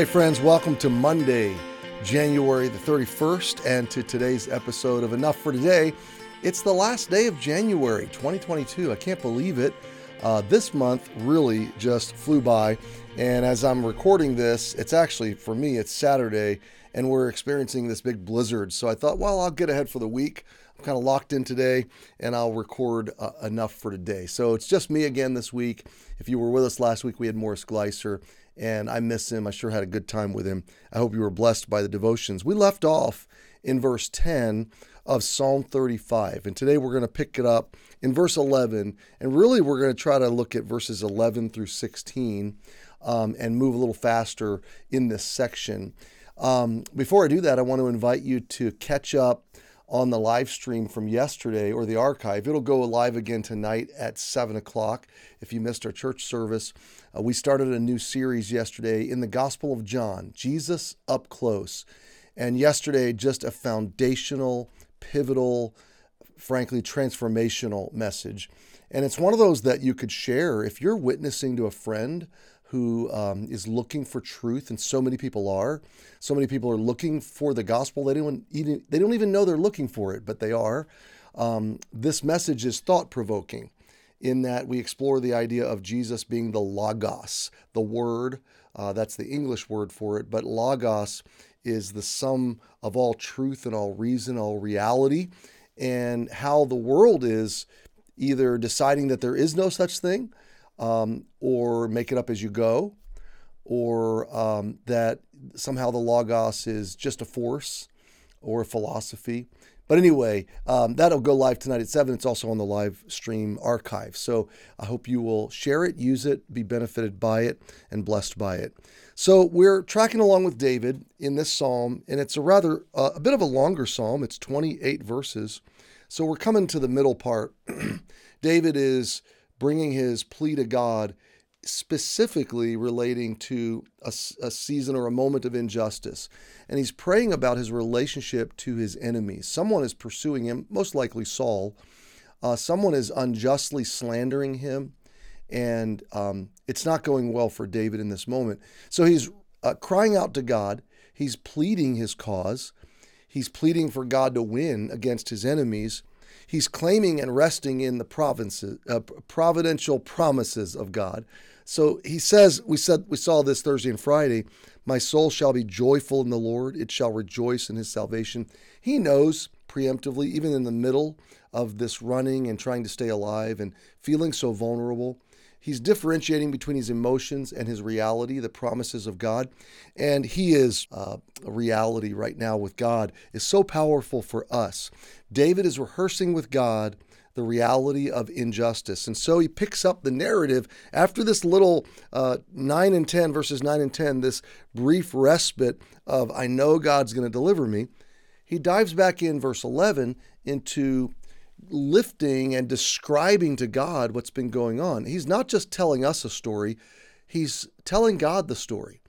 Hey, friends, welcome to Monday, January the 31st, and to today's episode of Enough for Today. It's the last day of January 2022. I can't believe it. Uh, this month really just flew by, and as I'm recording this, it's actually, for me, it's Saturday, and we're experiencing this big blizzard. So I thought, well, I'll get ahead for the week. I'm kind of locked in today, and I'll record uh, enough for today. So it's just me again this week. If you were with us last week, we had Morris Gleiser and I miss him. I sure had a good time with him. I hope you were blessed by the devotions. We left off in verse 10 of Psalm 35, and today we're going to pick it up in verse 11, and really we're going to try to look at verses 11 through 16 um, and move a little faster in this section. Um, before I do that, I want to invite you to catch up on the live stream from yesterday or the archive. It'll go live again tonight at 7 o'clock if you missed our church service. Uh, we started a new series yesterday in the Gospel of John, Jesus Up Close. And yesterday, just a foundational, pivotal, frankly, transformational message. And it's one of those that you could share if you're witnessing to a friend who um, is looking for truth, and so many people are. So many people are looking for the gospel. They don't even they don't even know they're looking for it, but they are. Um, this message is thought provoking, in that we explore the idea of Jesus being the logos, the word. Uh, that's the English word for it, but logos is the sum of all truth and all reason, all reality, and how the world is either deciding that there is no such thing um, or make it up as you go, or um, that somehow the Logos is just a force or a philosophy. But anyway, um, that'll go live tonight at 7. It's also on the live stream archive. So I hope you will share it, use it, be benefited by it, and blessed by it. So we're tracking along with David in this psalm, and it's a rather, uh, a bit of a longer psalm. It's 28 verses. So we're coming to the middle part. David is bringing his plea to God, specifically relating to a, a, season or a moment of injustice. And he's praying about his relationship to his enemies. Someone is pursuing him, most likely Saul. Uh, someone is unjustly slandering him, and um, it's not going well for David in this moment. So he's uh, crying out to God. He's pleading his cause. He's pleading for God to win against his enemies he's claiming and resting in the provinces, uh, providential promises of God. So he says, we said we saw this Thursday and Friday, my soul shall be joyful in the Lord, it shall rejoice in his salvation. He knows preemptively, even in the middle of this running and trying to stay alive and feeling so vulnerable, He's differentiating between his emotions and his reality, the promises of God. And he is uh, a reality right now with God is so powerful for us. David is rehearsing with God the reality of injustice. And so he picks up the narrative after this little uh, 9 and 10, verses 9 and 10, this brief respite of, I know God's going to deliver me. He dives back in verse 11 into lifting and describing to God what's been going on. He's not just telling us a story, he's telling God the story.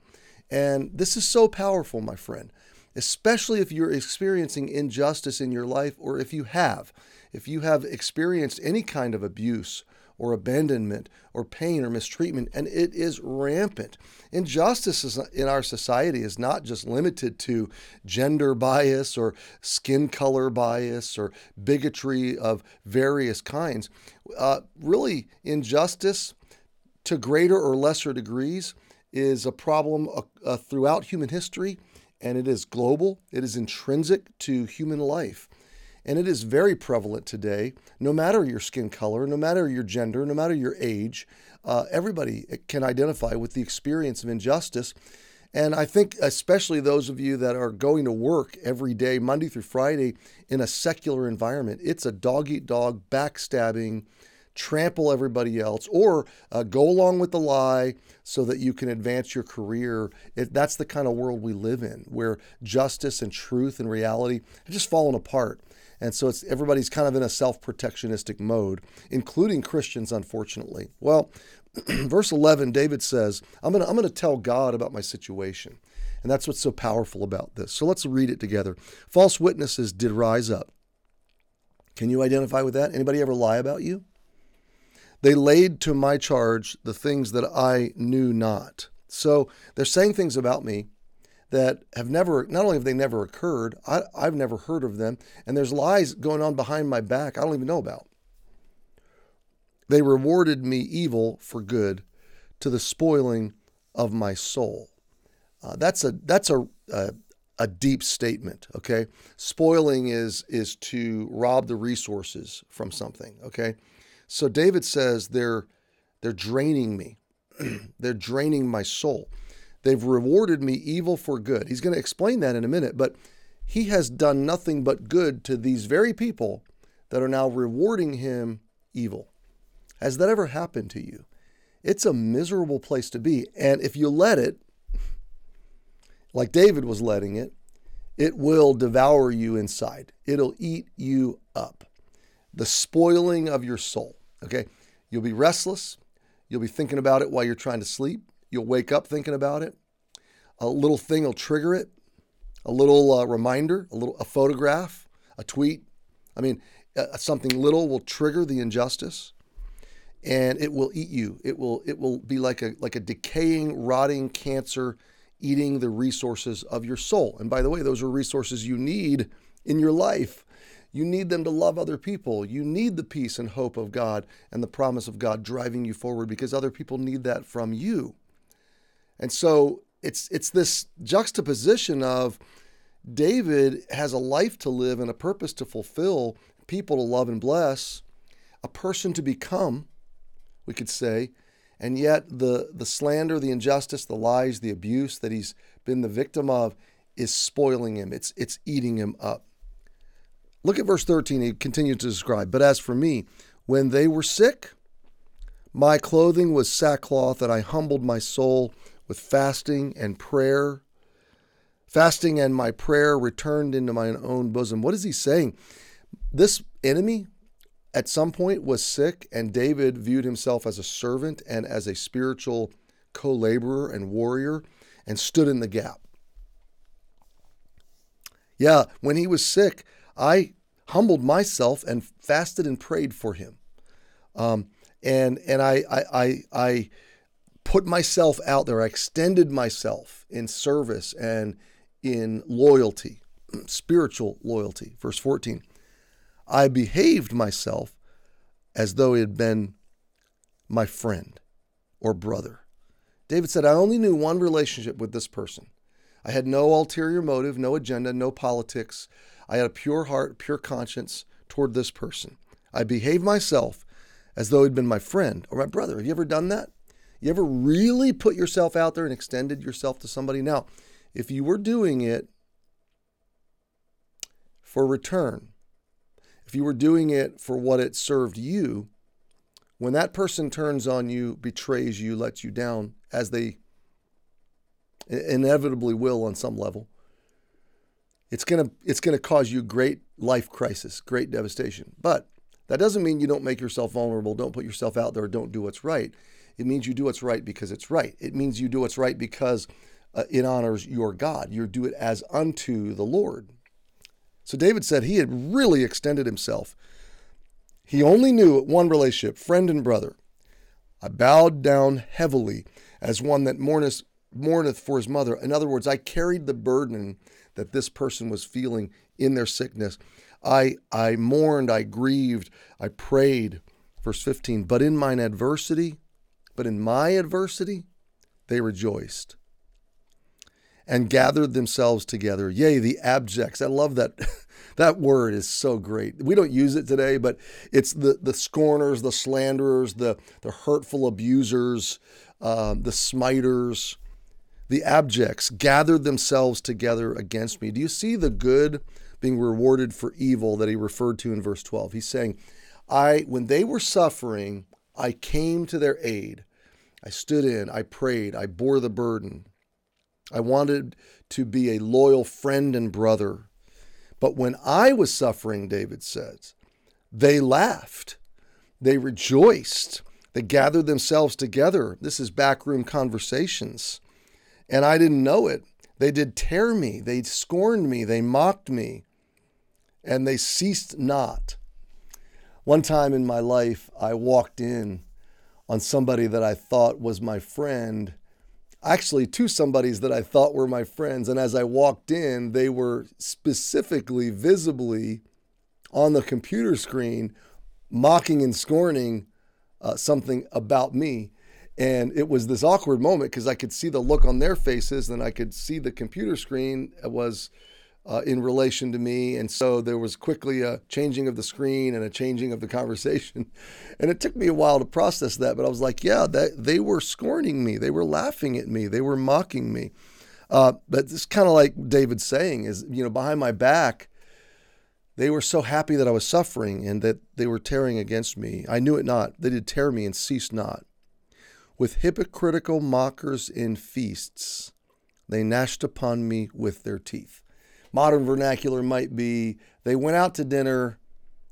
And this is so powerful, my friend, especially if you're experiencing injustice in your life or if you have. If you have experienced any kind of abuse or abandonment or pain or mistreatment, and it is rampant. Injustice in our society is not just limited to gender bias or skin color bias or bigotry of various kinds. Uh, really, injustice to greater or lesser degrees is a problem uh, uh, throughout human history, and it is global, it is intrinsic to human life. And it is very prevalent today, no matter your skin color, no matter your gender, no matter your age. Uh, everybody can identify with the experience of injustice. And I think, especially those of you that are going to work every day, Monday through Friday, in a secular environment, it's a dog eat dog, backstabbing, trample everybody else, or uh, go along with the lie so that you can advance your career. It, that's the kind of world we live in, where justice and truth and reality have just fallen apart. And so it's everybody's kind of in a self-protectionistic mode, including Christians, unfortunately. Well, verse 11, David says, I'm going to I'm going to tell God about my situation. And that's what's so powerful about this. So let's read it together. False witnesses did rise up. Can you identify with that? Anybody ever lie about you? They laid to my charge the things that I knew not, So they're saying things about me that have never, not only have they never occurred, I, I've never heard of them, and there's lies going on behind my back I don't even know about. They rewarded me evil for good to the spoiling of my soul. Uh, that's a that's a, a a deep statement. Okay, spoiling is is to rob the resources from something. Okay, so David says they're they're draining me, they're draining my soul. They've rewarded me evil for good. He's going to explain that in a minute, but he has done nothing but good to these very people that are now rewarding him evil. Has that ever happened to you? It's a miserable place to be. And if you let it, like David was letting it, it will devour you inside. It'll eat you up. The spoiling of your soul. Okay. You'll be restless. You'll be thinking about it while you're trying to sleep. You'll wake up thinking about it. A little thing will trigger it. A little uh, reminder, a little a photograph, a tweet. I mean, uh, something little will trigger the injustice and it will eat you. It will it will be like a like a decaying, rotting cancer eating the resources of your soul. And by the way, those are resources you need in your life. You need them to love other people. You need the peace and hope of God and the promise of God driving you forward because other people need that from you. And so it's it's this juxtaposition of David has a life to live and a purpose to fulfill, people to love and bless, a person to become, we could say. And yet, the, the slander, the injustice, the lies, the abuse that he's been the victim of is spoiling him. It's, it's eating him up. Look at verse 13. He continues to describe, But as for me, when they were sick, my clothing was sackcloth, and I humbled my soul with fasting and prayer. Fasting and my prayer returned into my own bosom. What is he saying? This enemy, at some point was sick, and David viewed himself as a servant and as a spiritual co laborer and warrior and stood in the gap. Yeah, when he was sick, I humbled myself and fasted and prayed for him. Um, and and I, I, I, I put myself out there. I extended myself in service and in loyalty, spiritual loyalty. Verse 14. I behaved myself as though he had been my friend or brother. David said, I only knew one relationship with this person. I had no ulterior motive, no agenda, no politics. I had a pure heart, pure conscience toward this person. I behaved myself as though he'd been my friend or my brother. Have you ever done that? You ever really put yourself out there and extended yourself to somebody? Now, if you were doing it for return, if you were doing it for what it served you, when that person turns on you, betrays you, lets you down, as they inevitably will on some level, it's gonna it's gonna cause you great life crisis, great devastation. But that doesn't mean you don't make yourself vulnerable, don't put yourself out there, don't do what's right. It means you do what's right because it's right. It means you do what's right because uh, it honors your God. You do it as unto the Lord. So David said he had really extended himself. He only knew one relationship, friend and brother. I bowed down heavily as one that mourneth, mourneth for his mother. In other words, I carried the burden that this person was feeling in their sickness. I, I mourned, I grieved, I prayed. Verse 15, but in mine adversity, but in my adversity, they rejoiced and gathered themselves together. Yea, the abjects. I love that. that word is so great. We don't use it today, but it's the, the scorners, the slanderers, the, the hurtful abusers, um, the smiters, the abjects gathered themselves together against me. Do you see the good being rewarded for evil that he referred to in verse 12? He's saying, I, when they were suffering, I came to their aid. I stood in, I prayed, I bore the burden. I wanted to be a loyal friend and brother. But when I was suffering, David says, they laughed, they rejoiced, they gathered themselves together. This is backroom conversations. And I didn't know it. They did tear me, they scorned me, they mocked me, and they ceased not. One time in my life, I walked in on somebody that I thought was my friend actually two somebody's that I thought were my friends. And as I walked in, they were specifically, visibly on the computer screen mocking and scorning uh, something about me. And it was this awkward moment because I could see the look on their faces and I could see the computer screen was uh, in relation to me. And so there was quickly a changing of the screen and a changing of the conversation. And it took me a while to process that, but I was like, yeah, that, they were scorning me. They were laughing at me. They were mocking me. Uh, but it's kind of like David's saying is, you know, behind my back, they were so happy that I was suffering and that they were tearing against me. I knew it not. They did tear me and ceased not. With hypocritical mockers in feasts, they gnashed upon me with their teeth. Modern vernacular might be they went out to dinner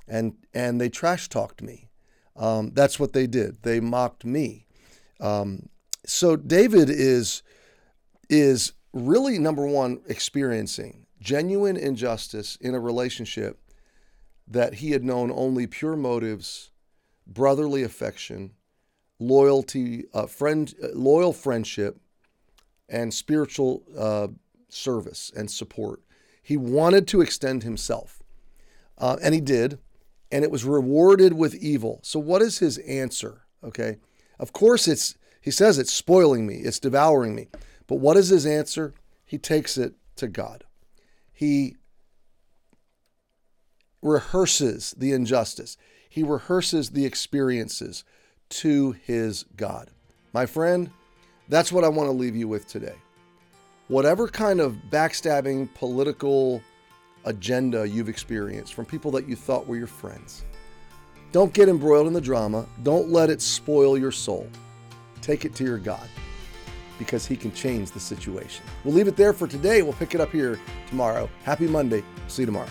and, and they trash talked me. Um, that's what they did. They mocked me. Um, so David is, is really, number one, experiencing genuine injustice in a relationship that he had known only pure motives, brotherly affection, loyalty, uh, friend, uh, loyal friendship, and spiritual uh, service and support. He wanted to extend himself, uh, and he did, and it was rewarded with evil. So, what is his answer? Okay, of course, it's he says it's spoiling me, it's devouring me. But what is his answer? He takes it to God. He rehearses the injustice. He rehearses the experiences to his God. My friend, that's what I want to leave you with today. Whatever kind of backstabbing political agenda you've experienced from people that you thought were your friends, don't get embroiled in the drama. Don't let it spoil your soul. Take it to your God because He can change the situation. We'll leave it there for today. We'll pick it up here tomorrow. Happy Monday. See you tomorrow.